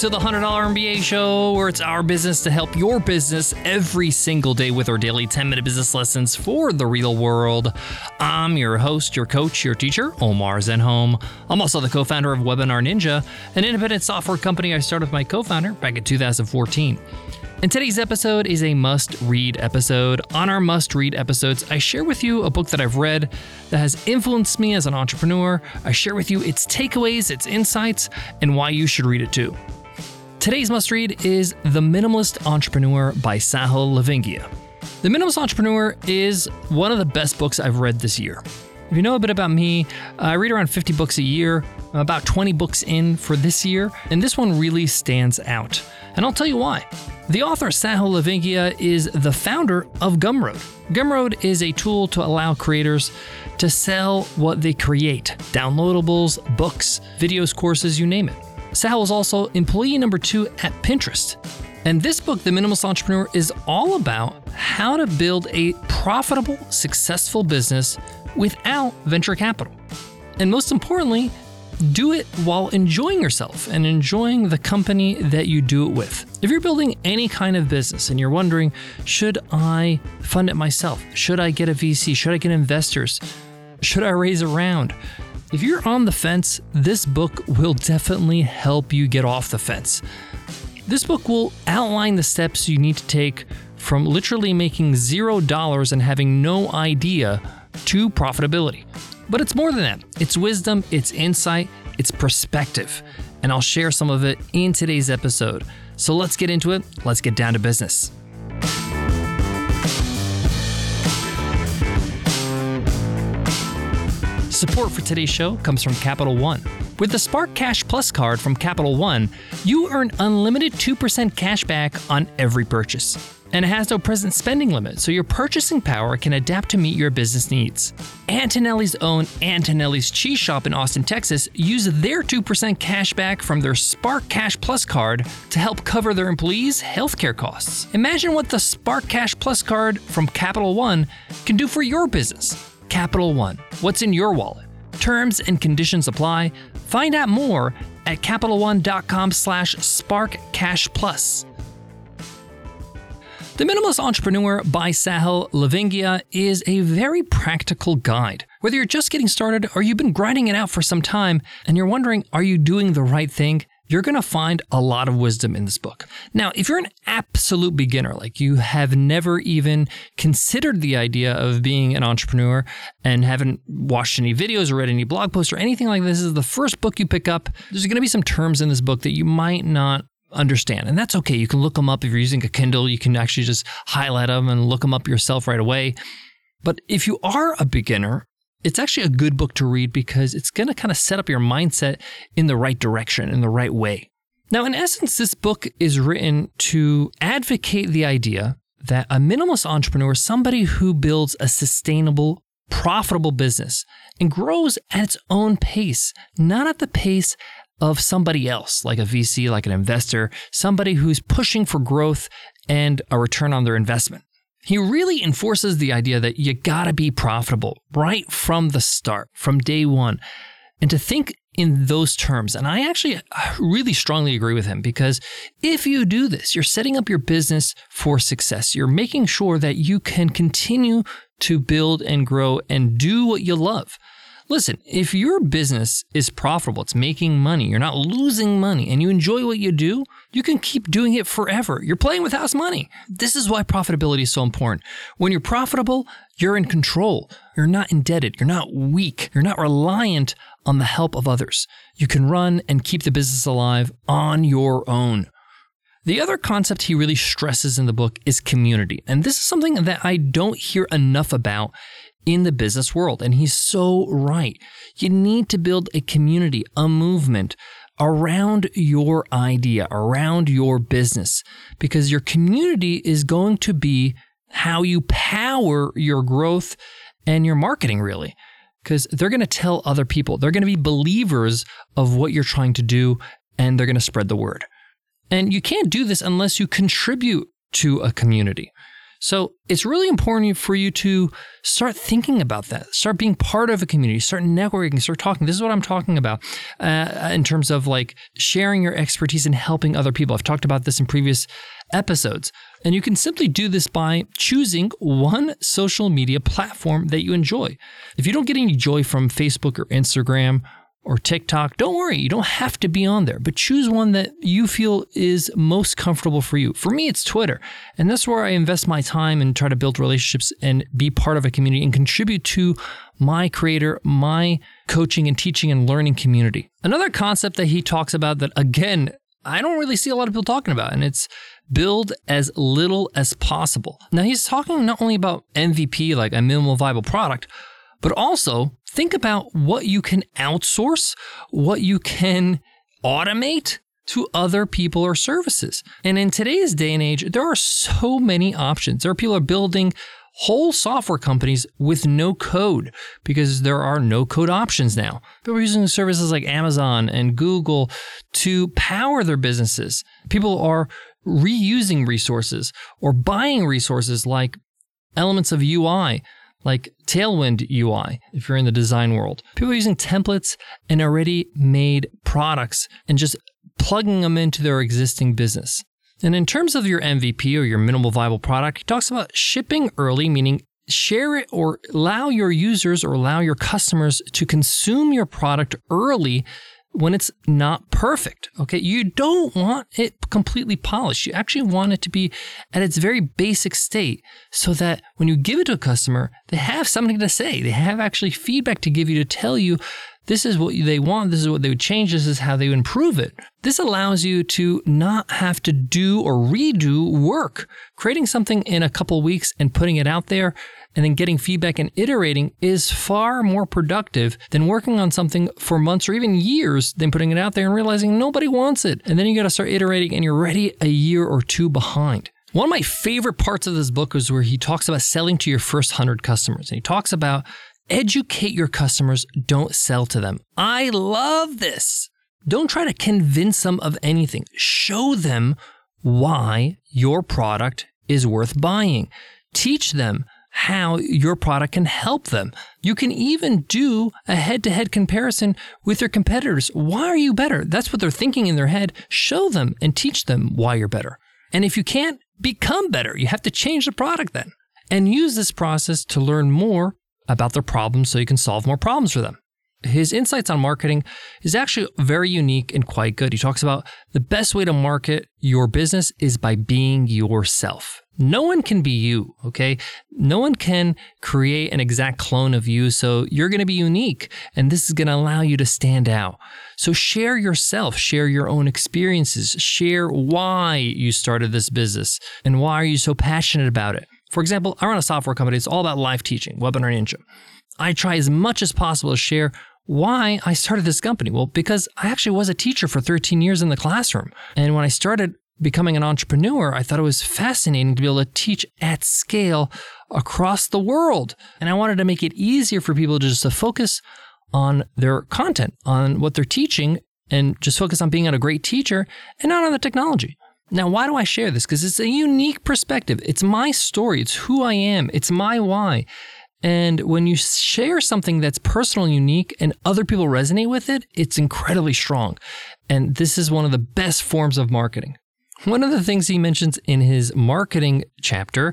To the $100 MBA show, where it's our business to help your business every single day with our daily 10 minute business lessons for the real world. I'm your host, your coach, your teacher, Omar Zenhom. I'm also the co founder of Webinar Ninja, an independent software company I started with my co founder back in 2014. And today's episode is a must read episode. On our must read episodes, I share with you a book that I've read that has influenced me as an entrepreneur. I share with you its takeaways, its insights, and why you should read it too. Today's must read is The Minimalist Entrepreneur by Sahil Lavingia. The Minimalist Entrepreneur is one of the best books I've read this year. If you know a bit about me, I read around 50 books a year. I'm about 20 books in for this year, and this one really stands out. And I'll tell you why. The author Sahil Lavingia is the founder of Gumroad. Gumroad is a tool to allow creators to sell what they create downloadables, books, videos, courses, you name it. Sahil is also employee number two at Pinterest. And this book, The Minimalist Entrepreneur, is all about how to build a profitable, successful business without venture capital. And most importantly, do it while enjoying yourself and enjoying the company that you do it with. If you're building any kind of business and you're wondering, should I fund it myself? Should I get a VC? Should I get investors? Should I raise a round? If you're on the fence, this book will definitely help you get off the fence. This book will outline the steps you need to take from literally making zero dollars and having no idea to profitability. But it's more than that. It's wisdom, it's insight, it's perspective. And I'll share some of it in today's episode. So let's get into it. Let's get down to business. Support for today's show comes from Capital One. With the Spark Cash Plus card from Capital One, you earn unlimited 2% cash back on every purchase. And it has no present spending limit, so your purchasing power can adapt to meet your business needs. Antonelli's own Antonelli's Cheese Shop in Austin, Texas, use their 2% cash back from their Spark Cash Plus card to help cover their employees' healthcare costs. Imagine what the Spark Cash Plus card from Capital One can do for your business. Capital One. What's in your wallet? Terms and conditions apply. Find out more at CapitalOne.com slash SparkCashPlus. The Minimalist Entrepreneur by Sahil Lavingia is a very practical guide. Whether you're just getting started or you've been grinding it out for some time and you're wondering, are you doing the right thing? You're going to find a lot of wisdom in this book. Now, if you're an absolute beginner, like you have never even considered the idea of being an entrepreneur and haven't watched any videos or read any blog posts or anything like this, this is the first book you pick up, there's going to be some terms in this book that you might not understand. And that's okay. You can look them up if you're using a Kindle, you can actually just highlight them and look them up yourself right away. But if you are a beginner, it's actually a good book to read because it's going to kind of set up your mindset in the right direction, in the right way. Now, in essence, this book is written to advocate the idea that a minimalist entrepreneur is somebody who builds a sustainable, profitable business and grows at its own pace, not at the pace of somebody else, like a VC, like an investor, somebody who's pushing for growth and a return on their investment. He really enforces the idea that you gotta be profitable right from the start, from day one. And to think in those terms. And I actually really strongly agree with him because if you do this, you're setting up your business for success. You're making sure that you can continue to build and grow and do what you love. Listen, if your business is profitable, it's making money, you're not losing money, and you enjoy what you do, you can keep doing it forever. You're playing with house money. This is why profitability is so important. When you're profitable, you're in control. You're not indebted. You're not weak. You're not reliant on the help of others. You can run and keep the business alive on your own. The other concept he really stresses in the book is community. And this is something that I don't hear enough about in the business world. And he's so right. You need to build a community, a movement around your idea, around your business, because your community is going to be how you power your growth and your marketing, really. Because they're going to tell other people, they're going to be believers of what you're trying to do, and they're going to spread the word. And you can't do this unless you contribute to a community. So it's really important for you to start thinking about that. Start being part of a community. Start networking. Start talking. This is what I'm talking about uh, in terms of like sharing your expertise and helping other people. I've talked about this in previous episodes. And you can simply do this by choosing one social media platform that you enjoy. If you don't get any joy from Facebook or Instagram or TikTok, don't worry, you don't have to be on there, but choose one that you feel is most comfortable for you. For me, it's Twitter. And that's where I invest my time and try to build relationships and be part of a community and contribute to my creator, my coaching and teaching and learning community. Another concept that he talks about that, again, I don't really see a lot of people talking about, and it's build as little as possible. Now, he's talking not only about MVP, like a minimal viable product, but also think about what you can outsource, what you can automate to other people or services. And in today's day and age, there are so many options. There are people are building whole software companies with no code because there are no code options now. People are using services like Amazon and Google to power their businesses. People are reusing resources or buying resources like elements of UI like Tailwind UI, if you're in the design world. People are using templates and already made products and just plugging them into their existing business. And in terms of your MVP or your minimal viable product, he talks about shipping early, meaning share it or allow your users or allow your customers to consume your product early when it's not perfect. Okay. You don't want it completely polished. You actually want it to be at its very basic state so that when you give it to a customer, they have something to say. They have actually feedback to give you to tell you this is what they want. This is what they would change. This is how they would improve it. This allows you to not have to do or redo work. Creating something in a couple weeks and putting it out there and then getting feedback and iterating is far more productive than working on something for months or even years then putting it out there and realizing nobody wants it. And then you got to start iterating and you're ready a year or two behind. One of my favorite parts of this book is where he talks about selling to your first 100 customers. And he talks about educate your customers, don't sell to them. I love this. Don't try to convince them of anything. Show them why your product is worth buying. Teach them how your product can help them. You can even do a head to head comparison with your competitors. Why are you better? That's what they're thinking in their head. Show them and teach them why you're better. And if you can't, become better. You have to change the product then. And use this process to learn more about their problems so you can solve more problems for them. His insights on marketing is actually very unique and quite good. He talks about the best way to market your business is by being yourself. No one can be you, okay? No one can create an exact clone of you, so you're gonna be unique, and this is gonna allow you to stand out. So share yourself, share your own experiences, share why you started this business, and why are you so passionate about it. For example, I run a software company, it's all about live teaching, Webinar Ninja. I try as much as possible to share why I started this company. Well, because I actually was a teacher for 13 years in the classroom. And when I started becoming an entrepreneur, I thought it was fascinating to be able to teach at scale across the world. And I wanted to make it easier for people to just to focus on their content, on what they're teaching, and just focus on being a great teacher and not on the technology. Now, why do I share this? Because it's a unique perspective. It's my story. It's who I am. It's my why. And when you share something that's personal and unique and other people resonate with it, it's incredibly strong. And this is one of the best forms of marketing. One of the things he mentions in his marketing chapter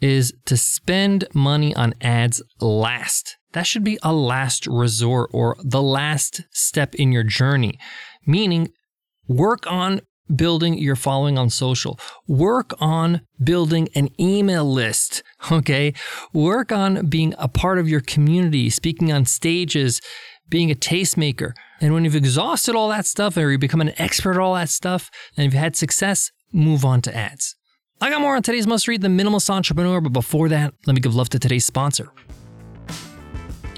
is to spend money on ads last. That should be a last resort or the last step in your journey, meaning work on building your following on social. Work on building an email list. Okay. Work on being a part of your community, speaking on stages, being a tastemaker. And when you've exhausted all that stuff or you become an expert at all that stuff and you've had success, move on to ads. I got more on today's must read, The Minimalist Entrepreneur, but before that, let me give love to today's sponsor.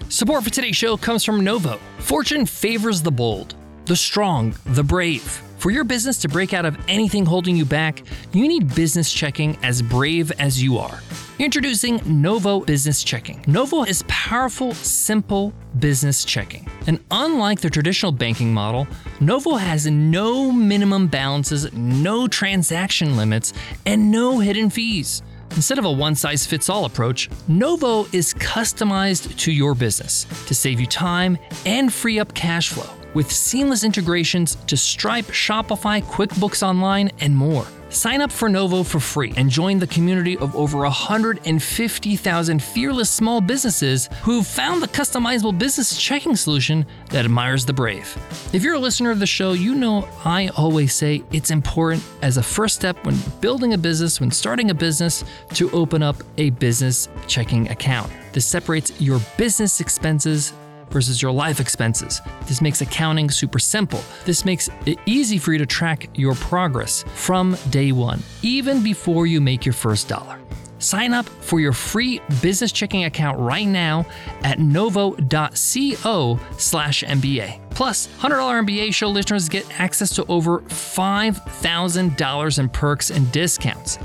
Support for today's show comes from Novo. Fortune favors the bold, the strong, the brave. For your business to break out of anything holding you back, you need business checking as brave as you are. Introducing Novo Business Checking. Novo is powerful, simple business checking. And unlike the traditional banking model, Novo has no minimum balances, no transaction limits, and no hidden fees. Instead of a one size fits all approach, Novo is customized to your business to save you time and free up cash flow with seamless integrations to Stripe, Shopify, QuickBooks Online, and more. Sign up for Novo for free and join the community of over 150,000 fearless small businesses who've found the customizable business checking solution that admires the brave. If you're a listener of the show, you know I always say it's important as a first step when building a business, when starting a business, to open up a business checking account. This separates your business expenses versus your life expenses. This makes accounting super simple. This makes it easy for you to track your progress from day one, even before you make your first dollar. Sign up for your free business checking account right now at novo.co slash MBA. Plus, $100 MBA show listeners get access to over $5,000 in perks and discounts.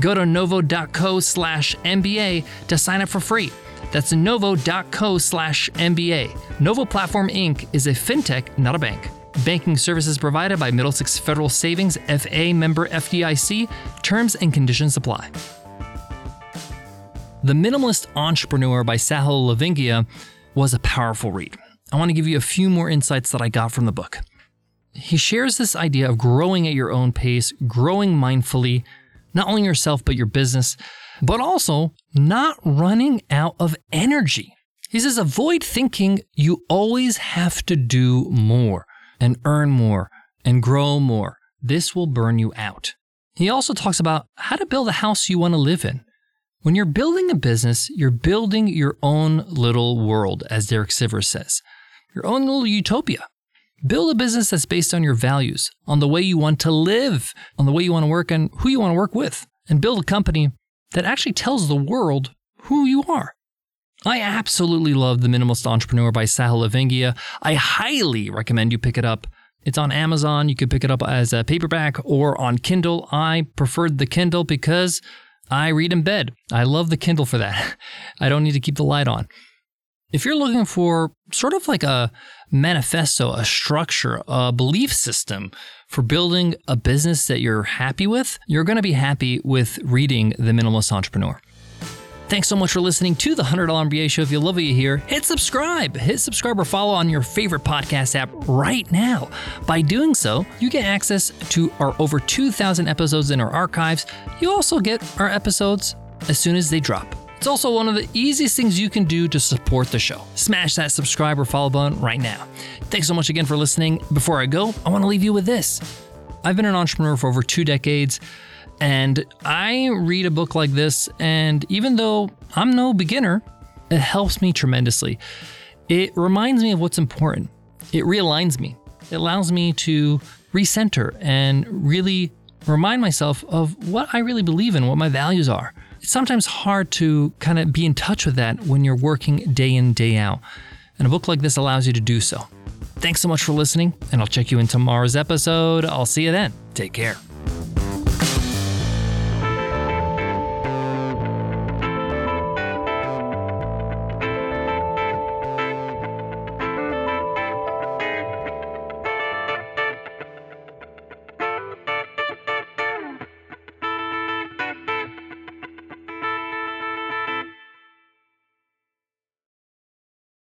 Go to novo.co slash MBA to sign up for free. That's novo.co slash MBA. Novo Platform Inc. is a fintech, not a bank. Banking services provided by Middlesex Federal Savings, FA member FDIC. Terms and conditions apply. The Minimalist Entrepreneur by Sahil Lavingia was a powerful read. I want to give you a few more insights that I got from the book. He shares this idea of growing at your own pace, growing mindfully, not only yourself, but your business but also not running out of energy. He says, avoid thinking you always have to do more and earn more and grow more. This will burn you out. He also talks about how to build a house you want to live in. When you're building a business, you're building your own little world, as Derek Sivers says, your own little utopia. Build a business that's based on your values, on the way you want to live, on the way you want to work, and who you want to work with. And build a company that actually tells the world who you are. I absolutely love The Minimalist Entrepreneur by Sahil Lavingia. I highly recommend you pick it up. It's on Amazon. You could pick it up as a paperback or on Kindle. I preferred the Kindle because I read in bed. I love the Kindle for that. I don't need to keep the light on. If you're looking for sort of like a manifesto, a structure, a belief system for building a business that you're happy with, you're going to be happy with reading The Minimalist Entrepreneur. Thanks so much for listening to the $100 MBA show. If you love what you hear, hit subscribe. Hit subscribe or follow on your favorite podcast app right now. By doing so, you get access to our over 2,000 episodes in our archives. You also get our episodes as soon as they drop. It's also one of the easiest things you can do to support the show. Smash that subscribe or follow button right now. Thanks so much again for listening. Before I go, I want to leave you with this. I've been an entrepreneur for over two decades, and I read a book like this, and even though I'm no beginner, it helps me tremendously. It reminds me of what's important, it realigns me, it allows me to recenter and really remind myself of what I really believe in, what my values are. It's sometimes hard to kind of be in touch with that when you're working day in, day out. And a book like this allows you to do so. Thanks so much for listening, and I'll check you in tomorrow's episode. I'll see you then. Take care.